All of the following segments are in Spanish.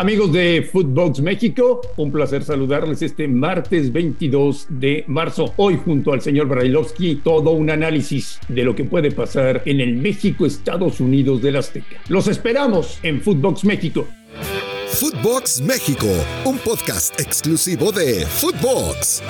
Amigos de Footbox México, un placer saludarles este martes 22 de marzo. Hoy junto al señor Brailovsky, todo un análisis de lo que puede pasar en el México-Estados Unidos del Azteca. Los esperamos en Footbox México. Footbox México, un podcast exclusivo de Footbox.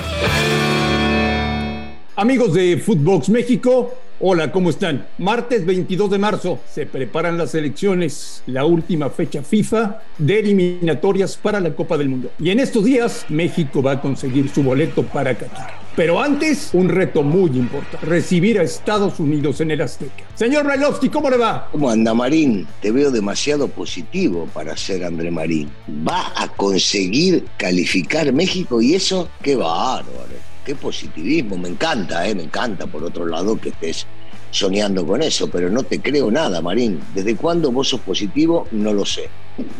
Amigos de Footbox México, Hola, ¿cómo están? Martes 22 de marzo se preparan las elecciones, la última fecha FIFA de eliminatorias para la Copa del Mundo. Y en estos días México va a conseguir su boleto para Qatar. Pero antes, un reto muy importante, recibir a Estados Unidos en el Azteca. Señor Brailovsky, ¿cómo le va? ¿Cómo anda Marín? Te veo demasiado positivo para ser André Marín. ¿Va a conseguir calificar México y eso? ¡Qué bárbaro! Qué positivismo, me encanta, ¿eh? me encanta por otro lado que estés soñando con eso, pero no te creo nada, Marín. ¿Desde cuándo vos sos positivo? No lo sé.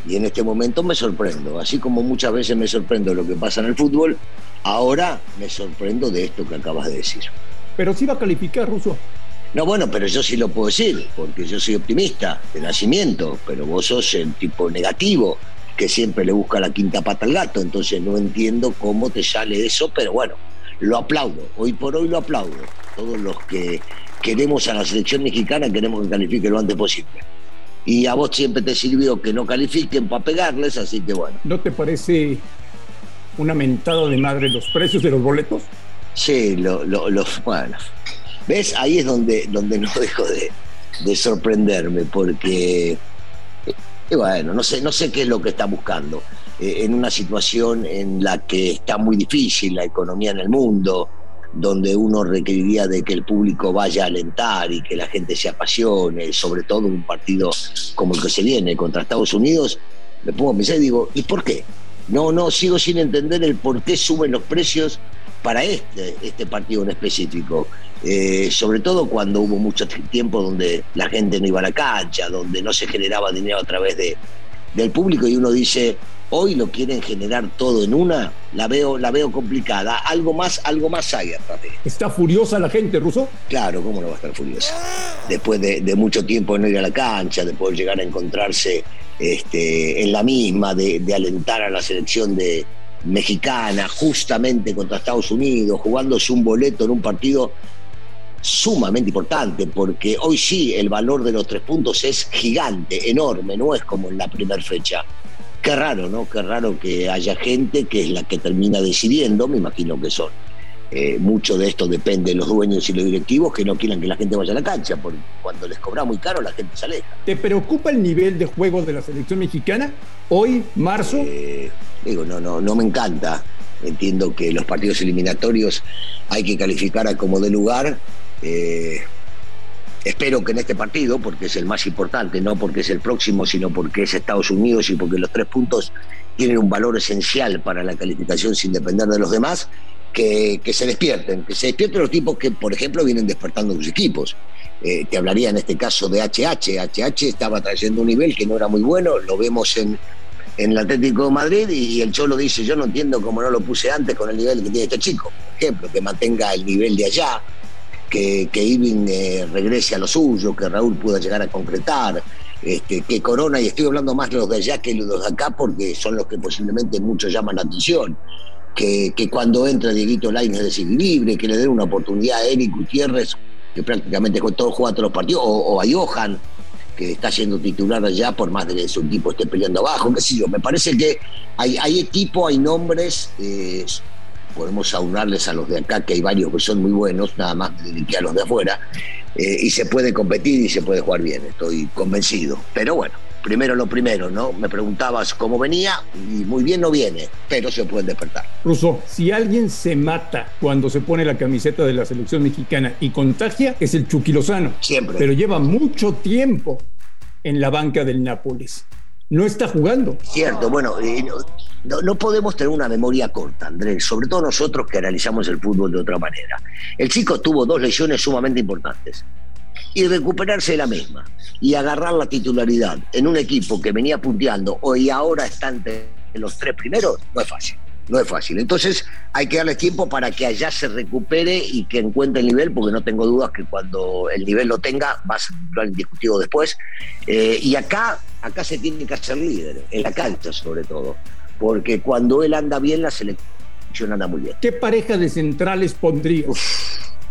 Y en este momento me sorprendo, así como muchas veces me sorprendo lo que pasa en el fútbol, ahora me sorprendo de esto que acabas de decir. Pero sí va a calificar, Russo. No, bueno, pero yo sí lo puedo decir, porque yo soy optimista de nacimiento, pero vos sos el tipo negativo que siempre le busca la quinta pata al gato, entonces no entiendo cómo te sale eso, pero bueno, lo aplaudo, hoy por hoy lo aplaudo. Todos los que queremos a la selección mexicana queremos que califique lo antes posible. Y a vos siempre te sirvió que no califiquen para pegarles, así que bueno. ¿No te parece una mentada de madre los precios de los boletos? Sí, lo, los bueno. ¿Ves? Ahí es donde, donde no dejo de, de sorprenderme, porque y bueno, no sé, no sé qué es lo que está buscando. Eh, en una situación en la que está muy difícil la economía en el mundo, donde uno requeriría de que el público vaya a alentar y que la gente se apasione, sobre todo un partido como el que se viene contra Estados Unidos, me pongo a pensar y digo, ¿y por qué? No, no, sigo sin entender el por qué suben los precios para este, este partido en específico. Eh, sobre todo cuando hubo mucho tiempo donde la gente no iba a la cancha, donde no se generaba dinero a través de, del público y uno dice, hoy lo quieren generar todo en una, la veo, la veo complicada. Algo más, algo más hay atrás ¿Está furiosa la gente, Ruso? Claro, ¿cómo no va a estar furiosa? Después de, mucho tiempo de no ir a la cancha, de poder llegar a encontrarse este, en la misma, de, de alentar a la selección de mexicana, justamente contra Estados Unidos, jugándose un boleto en un partido sumamente importante, porque hoy sí el valor de los tres puntos es gigante, enorme, no es como en la primera fecha. Qué raro, ¿no? Qué raro que haya gente que es la que termina decidiendo, me imagino que son. Eh, mucho de esto depende de los dueños y los directivos que no quieran que la gente vaya a la cancha, porque cuando les cobra muy caro la gente se aleja. ¿Te preocupa el nivel de juego de la selección mexicana? Hoy, marzo. Eh, digo, no, no, no me encanta. Entiendo que los partidos eliminatorios hay que calificar a como de lugar. Eh, Espero que en este partido, porque es el más importante, no porque es el próximo, sino porque es Estados Unidos y porque los tres puntos tienen un valor esencial para la calificación sin depender de los demás, que, se despierten, que se despierten los tipos que, por ejemplo, vienen despertando sus equipos. Eh, te hablaría en este caso de HH. HH estaba trayendo un nivel que no era muy bueno, lo vemos en, en el Atlético de Madrid y el Cholo dice, yo no entiendo cómo no lo puse antes con el nivel que tiene este chico. Por ejemplo, que mantenga el nivel de allá que, que Irving eh, regrese a lo suyo, que Raúl pueda llegar a concretar, este, que Corona, y estoy hablando más de los de allá que los de acá porque son los que posiblemente muchos llaman la atención, que, que cuando entra Dieguito Lainez desequilibre, que le den una oportunidad a Eric Gutiérrez, que prácticamente con todos juega todos los partidos, o, a Johan, que está siendo titular allá por más de que su equipo esté peleando abajo, qué sé yo, me parece que hay, hay equipo, hay nombres, eh, podemos aunarles a los de acá, que hay varios que son muy buenos, nada más me dediqué a los de afuera, eh, y se puede competir y se puede jugar bien, estoy convencido. Pero bueno, primero lo primero, ¿no? Me preguntabas cómo venía y muy bien no viene, pero se puede despertar. Russo, si alguien se mata cuando se pone la camiseta de la selección mexicana y contagia, es el Chucky Lozano. Siempre. Pero lleva mucho tiempo en la banca del Nápoles no está jugando. Cierto, bueno, eh, no, podemos tener una memoria corta, Andrés, sobre todo nosotros que analizamos el fútbol de otra manera. El chico tuvo dos lesiones sumamente importantes y recuperarse de la misma y agarrar la titularidad en un equipo que venía punteando hoy ahora está entre los tres primeros, no es fácil. No es fácil. Entonces hay que darle tiempo para que allá se recupere y que encuentre el nivel, porque no tengo dudas que cuando el nivel lo tenga va a ser indiscutido después. Eh, y acá acá se tiene que hacer líder, en la cancha sobre todo, porque cuando él anda bien, la selección anda muy bien. ¿Qué pareja de centrales pondrías?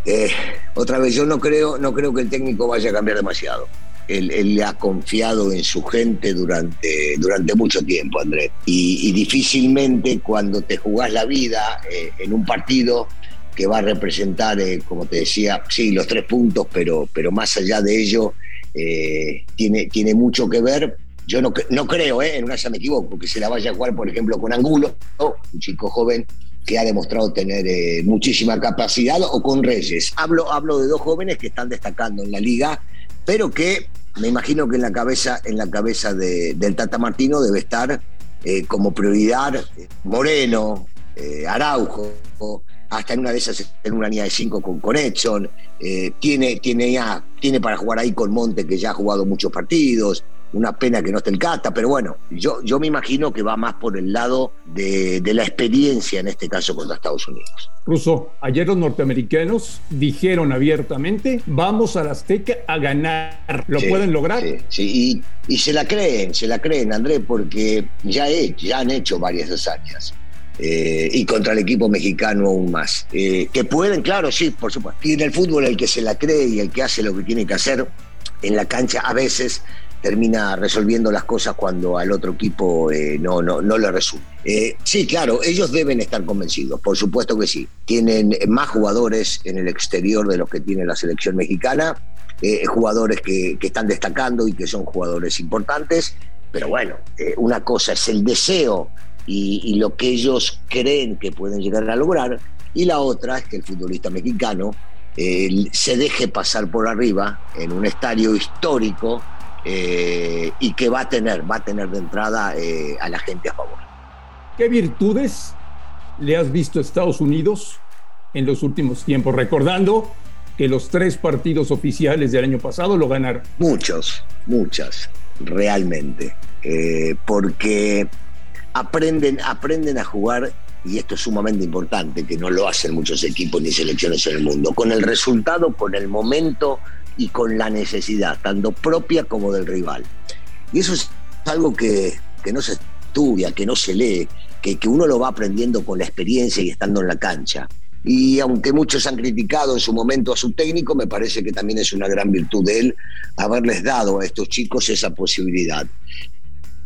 Eh, otra vez, yo no creo, no creo que el técnico vaya a cambiar demasiado. Él, le ha confiado en su gente durante, durante mucho tiempo, Andrés. Y, difícilmente cuando te jugás la vida eh, en un partido que va a representar, eh, como te decía, sí, los tres puntos, pero, pero más allá de ello, tiene, tiene mucho que ver. Yo no, no creo, en una ya me equivoco, que se la vaya a jugar, por ejemplo, con Angulo, un chico joven que ha demostrado tener eh, muchísima capacidad, o con Reyes. Hablo, hablo de dos jóvenes que están destacando en la liga, pero que me imagino que en la cabeza, en la cabeza del Tata Martino debe estar eh, como prioridad eh, Moreno, Araujo, hasta en una de esas en una línea de cinco con, con Edson, tiene, tiene, ya, tiene para jugar ahí con Monte, que ya ha jugado muchos partidos, una pena que no esté el Cata, pero bueno, yo, yo me imagino que va más por el lado de, la experiencia, en este caso contra Estados Unidos. Russo, ayer los norteamericanos dijeron abiertamente, vamos a la Azteca a ganar. ¿Lo pueden lograr? Sí, Y, se la creen, se la creen, Andrés, porque ya, ya han hecho varias hazañas. Eh, y contra el equipo mexicano aún más. Eh, que pueden, claro, sí, por supuesto. Y en el fútbol el que se la cree y el que hace lo que tiene que hacer en la cancha a veces termina resolviendo las cosas cuando al otro equipo eh, no, no, no le resuelve. Eh, sí, claro, ellos deben estar convencidos, por supuesto que sí. Tienen más jugadores en el exterior de los que tiene la selección mexicana, jugadores que, están destacando y que son jugadores importantes, pero bueno, una cosa es el deseo y, y lo que ellos creen que pueden llegar a lograr, y la otra es que el futbolista mexicano se deje pasar por arriba en un estadio histórico eh, y que va a tener, va a tener de entrada eh, a la gente a favor. ¿Qué virtudes le has visto a Estados Unidos en los últimos tiempos? Recordando que los tres partidos oficiales del año pasado lo ganaron. Muchos, muchas, realmente. Eh, porque aprenden, aprenden a jugar, y esto es sumamente importante, que no lo hacen muchos equipos ni selecciones en el mundo, con el resultado, con el momento, y con la necesidad, tanto propia como del rival. Y eso es algo que, no se estudia, que no se lee, que, que uno lo va aprendiendo con la experiencia y estando en la cancha. Y aunque muchos han criticado en su momento a su técnico, me parece que también es una gran virtud de él haberles dado a estos chicos esa posibilidad.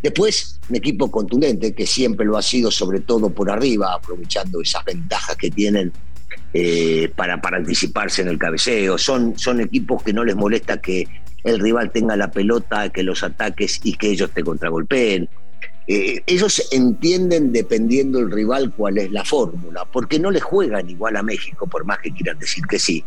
Después, un equipo contundente, que siempre lo ha sido, sobre todo por arriba, aprovechando esas ventajas que tienen eh, para, para anticiparse en el cabeceo. Son, son equipos que no les molesta que el rival tenga la pelota, que los ataques y que ellos te contragolpeen. Eh, ellos entienden, dependiendo del rival, cuál es la fórmula, porque no le juegan igual a México, por más que quieran decir que sí,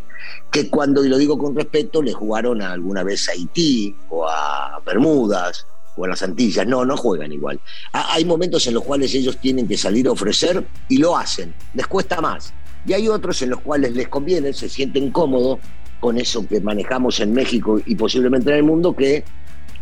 que cuando, y lo digo con respeto, le jugaron alguna vez a Haití o a Bermudas o a las Antillas. No, no juegan igual. Hay momentos en los cuales ellos tienen que salir a ofrecer y lo hacen. Les cuesta más y hay otros en los cuales les conviene, se sienten cómodos con eso que manejamos en México y posiblemente en el mundo, que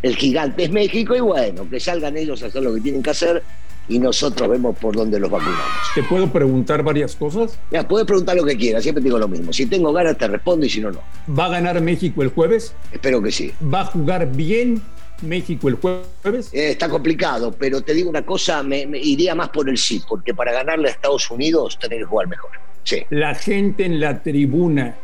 el gigante es México y bueno, que salgan ellos a hacer lo que tienen que hacer y nosotros vemos por dónde los vacunamos. ¿Te puedo preguntar varias cosas? Mira, puedes preguntar lo que quieras, siempre digo lo mismo. Si tengo ganas te respondo y si no, no. ¿Va a ganar México el jueves? Espero que sí. ¿Va a jugar bien México el jueves? Eh, está complicado, pero te digo una cosa, me, iría más por el sí, porque para ganarle a Estados Unidos tenés que jugar mejor. ¿La gente en la tribuna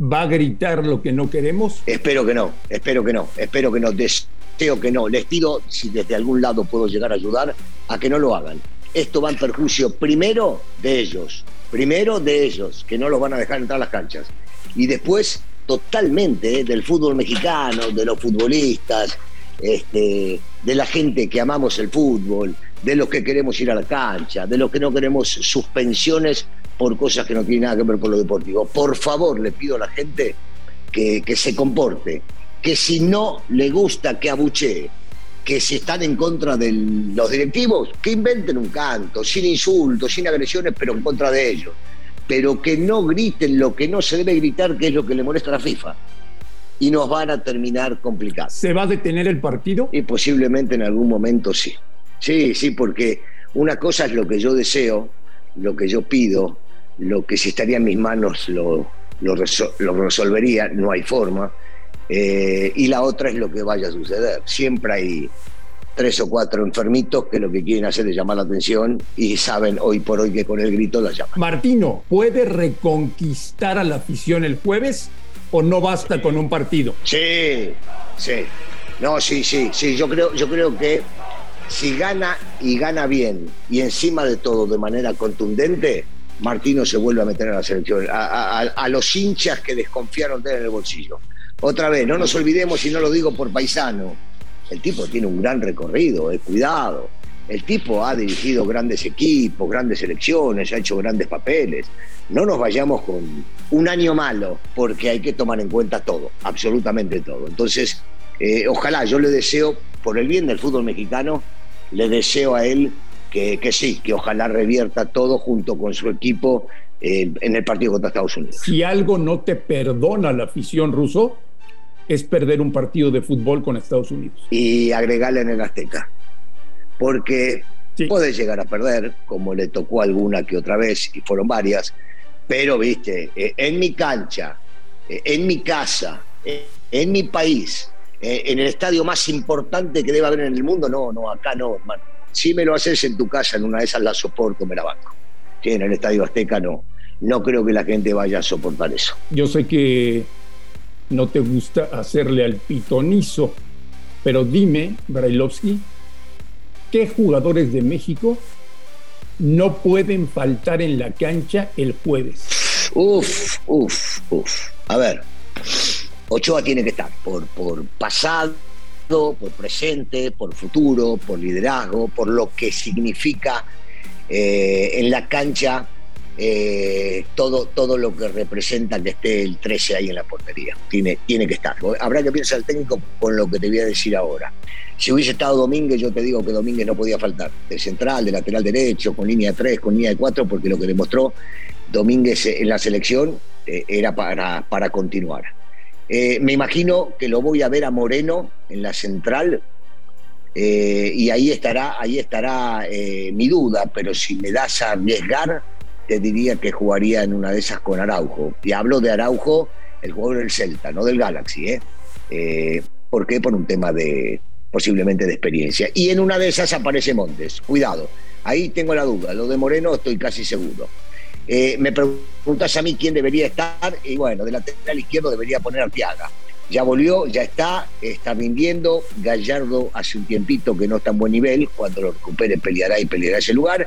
va a gritar lo que no queremos? Espero que no, espero que no, espero que no, deseo que no. Les pido, si desde algún lado puedo llegar a ayudar, a que no lo hagan. Esto va en perjuicio primero de ellos, primero de ellos, que no los van a dejar entrar a las canchas. Y después, totalmente, eh, del fútbol mexicano, de los futbolistas, este, de la gente que amamos el fútbol, de los que queremos ir a la cancha, de los que no queremos suspensiones por cosas que no tienen nada que ver con lo deportivo. Por favor, le pido a la gente que, se comporte, que si no le gusta que abuchee, que si están en contra de los directivos, que inventen un canto, sin insultos, sin agresiones, pero en contra de ellos. Pero que no griten lo que no se debe gritar, que es lo que le molesta a la FIFA. Y nos van a terminar complicados. ¿Se va a detener el partido? Y posiblemente en algún momento sí. Sí, sí, porque una cosa es lo que yo deseo, lo que yo pido, lo que si estaría en mis manos lo, lo, resolvería, no hay forma. Eh, y la otra es lo que vaya a suceder. Siempre hay tres o cuatro enfermitos que lo que quieren hacer es llamar la atención y saben hoy por hoy que con el grito la llaman. Martino, ¿puede reconquistar a la afición el jueves o no basta con un partido? Sí, sí. No, sí, sí, sí. Yo creo, yo creo que si gana y gana bien y encima de todo de manera contundente, Martino se vuelve a meter a la selección, a, los hinchas que desconfiaron de él en el bolsillo. Otra vez, no nos olvidemos, y no lo digo por paisano, el tipo tiene un gran recorrido, es cuidado. El tipo ha dirigido grandes equipos, grandes selecciones, ha hecho grandes papeles. No nos vayamos con un año malo, porque hay que tomar en cuenta todo, absolutamente todo. Entonces, eh, ojalá, yo le deseo, por el bien del fútbol mexicano, le deseo a él que, sí, que ojalá revierta todo junto con su equipo eh, en el partido contra Estados Unidos. Si algo no te perdona la afición ruso, es perder un partido de fútbol con Estados Unidos. Y agregarle en el Azteca. Porque puede llegar a perder, como le tocó alguna que otra vez, y fueron varias, pero viste, eh, en mi cancha, eh, en mi casa, en mi país, en el estadio más importante que debe haber en el mundo, no, no, acá no, hermano si me lo haces en tu casa, en una de esas la soporto, me la banco. Que en el Estadio Azteca no. No creo que la gente vaya a soportar eso. Yo sé que no te gusta hacerle al pitonizo, pero dime, Brailovsky, ¿qué jugadores de México no pueden faltar en la cancha el jueves? Uf, uf, uf. A ver, Ochoa tiene que estar por, por pasado por presente, por futuro, por liderazgo, por lo que significa eh, en la cancha eh, todo, todo lo que representa que esté el 13 ahí en la portería. Tiene, tiene que estar. Habrá que pensar el técnico con lo que te voy a decir ahora. Si hubiese estado Domínguez, yo te digo que Domínguez no podía faltar. De central, de lateral derecho, con línea 3, con línea de 4, porque lo que demostró Domínguez en la selección eh, era para, para continuar. Eh, me imagino que lo voy a ver a Moreno en la central y ahí estará, ahí estará mi duda, pero si me das a arriesgar, te diría que jugaría en una de esas con Araujo. Y hablo de Araujo, el jugador del Celta, no del Galaxy, ¿eh? ¿Por qué? Por un tema de posiblemente de experiencia. Y en una de esas aparece Montes. Cuidado, ahí tengo la duda. Lo de Moreno estoy casi seguro. Eh, me preguntas a mí quién debería estar, y bueno, de lateral izquierdo debería poner Arteaga. Ya volvió, ya está, está rindiendo. Gallardo hace un tiempito que no está en buen nivel. Cuando lo recupere peleará y peleará ese lugar.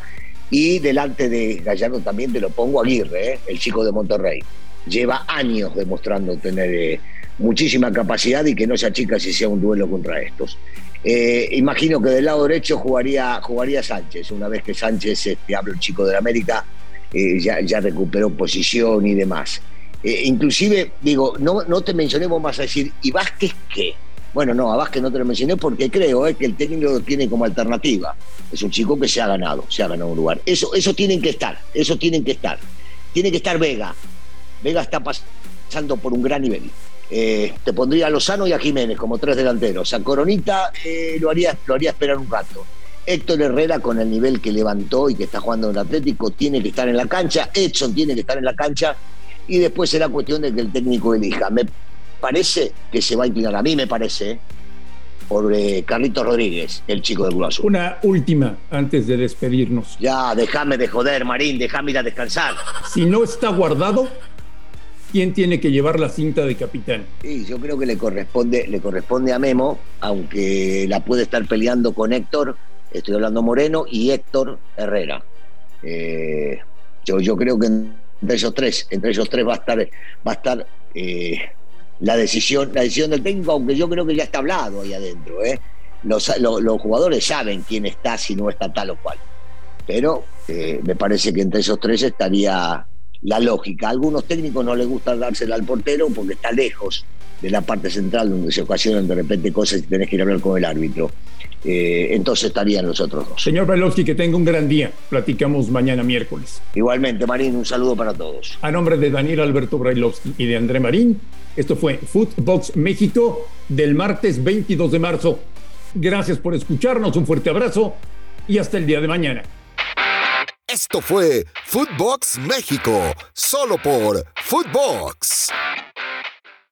Y delante de Gallardo también te lo pongo Aguirre, ¿eh? el chico de Monterrey. Lleva años demostrando tener eh, muchísima capacidad y que no se achica si sea un duelo contra estos. imagino que del lado derecho jugaría, jugaría Sánchez. Una vez que Sánchez, este, hablo el chico de la América, eh, ya, ya, recuperó posición y demás. Eh, inclusive, digo, no, no te mencionemos más a decir, ¿y Vázquez qué? Bueno, no, a Vázquez no te lo mencioné porque creo eh, que el técnico lo tiene como alternativa. Es un chico que se ha ganado, se ha ganado un lugar. Eso, eso tienen que estar, eso tienen que estar. Tiene que estar Vega. Vega está pasando por un gran nivel. te pondría a Lozano y a Jiménez como tres delanteros. A Coronita lo, haría, lo haría esperar un rato. Héctor Herrera con el nivel que levantó y que está jugando en el Atlético tiene que estar en la cancha, Edson tiene que estar en la cancha y después será cuestión de que el técnico elija. Me parece que se va a inclinar, a mí me parece, por eh, Carlitos Rodríguez, el chico del Cruz Una última antes de despedirnos. Ya, déjame de joder, Marín, déjame ir a descansar. Si no está guardado, ¿quién tiene que llevar la cinta de capitán? Sí, yo creo que le corresponde, le corresponde a Memo, aunque la puede estar peleando con Héctor estoy hablando Moreno y Héctor Herrera. Eh, yo, yo creo que entre esos tres, entre esos tres va a estar, va a estar eh, la decisión, la decisión del técnico, aunque yo creo que ya está hablado ahí adentro. ¿eh? Los, jugadores saben quién está si no está tal o cual. Pero me parece que entre esos tres estaría la lógica. A algunos técnicos no les gusta dársela al portero porque está lejos de la parte central donde se ocasionan de repente cosas y tenés que ir a hablar con el árbitro. Eh, entonces estarían los otros dos. Señor Brailovsky, que tenga un gran día. Platicamos mañana miércoles. Igualmente, Marín, un saludo para todos. A nombre de Daniel Alberto Brailovsky y de André Marín, esto fue Footbox México del martes 22 de marzo. Gracias por escucharnos, un fuerte abrazo y hasta el día de mañana. Esto fue Footbox México, solo por Footbox.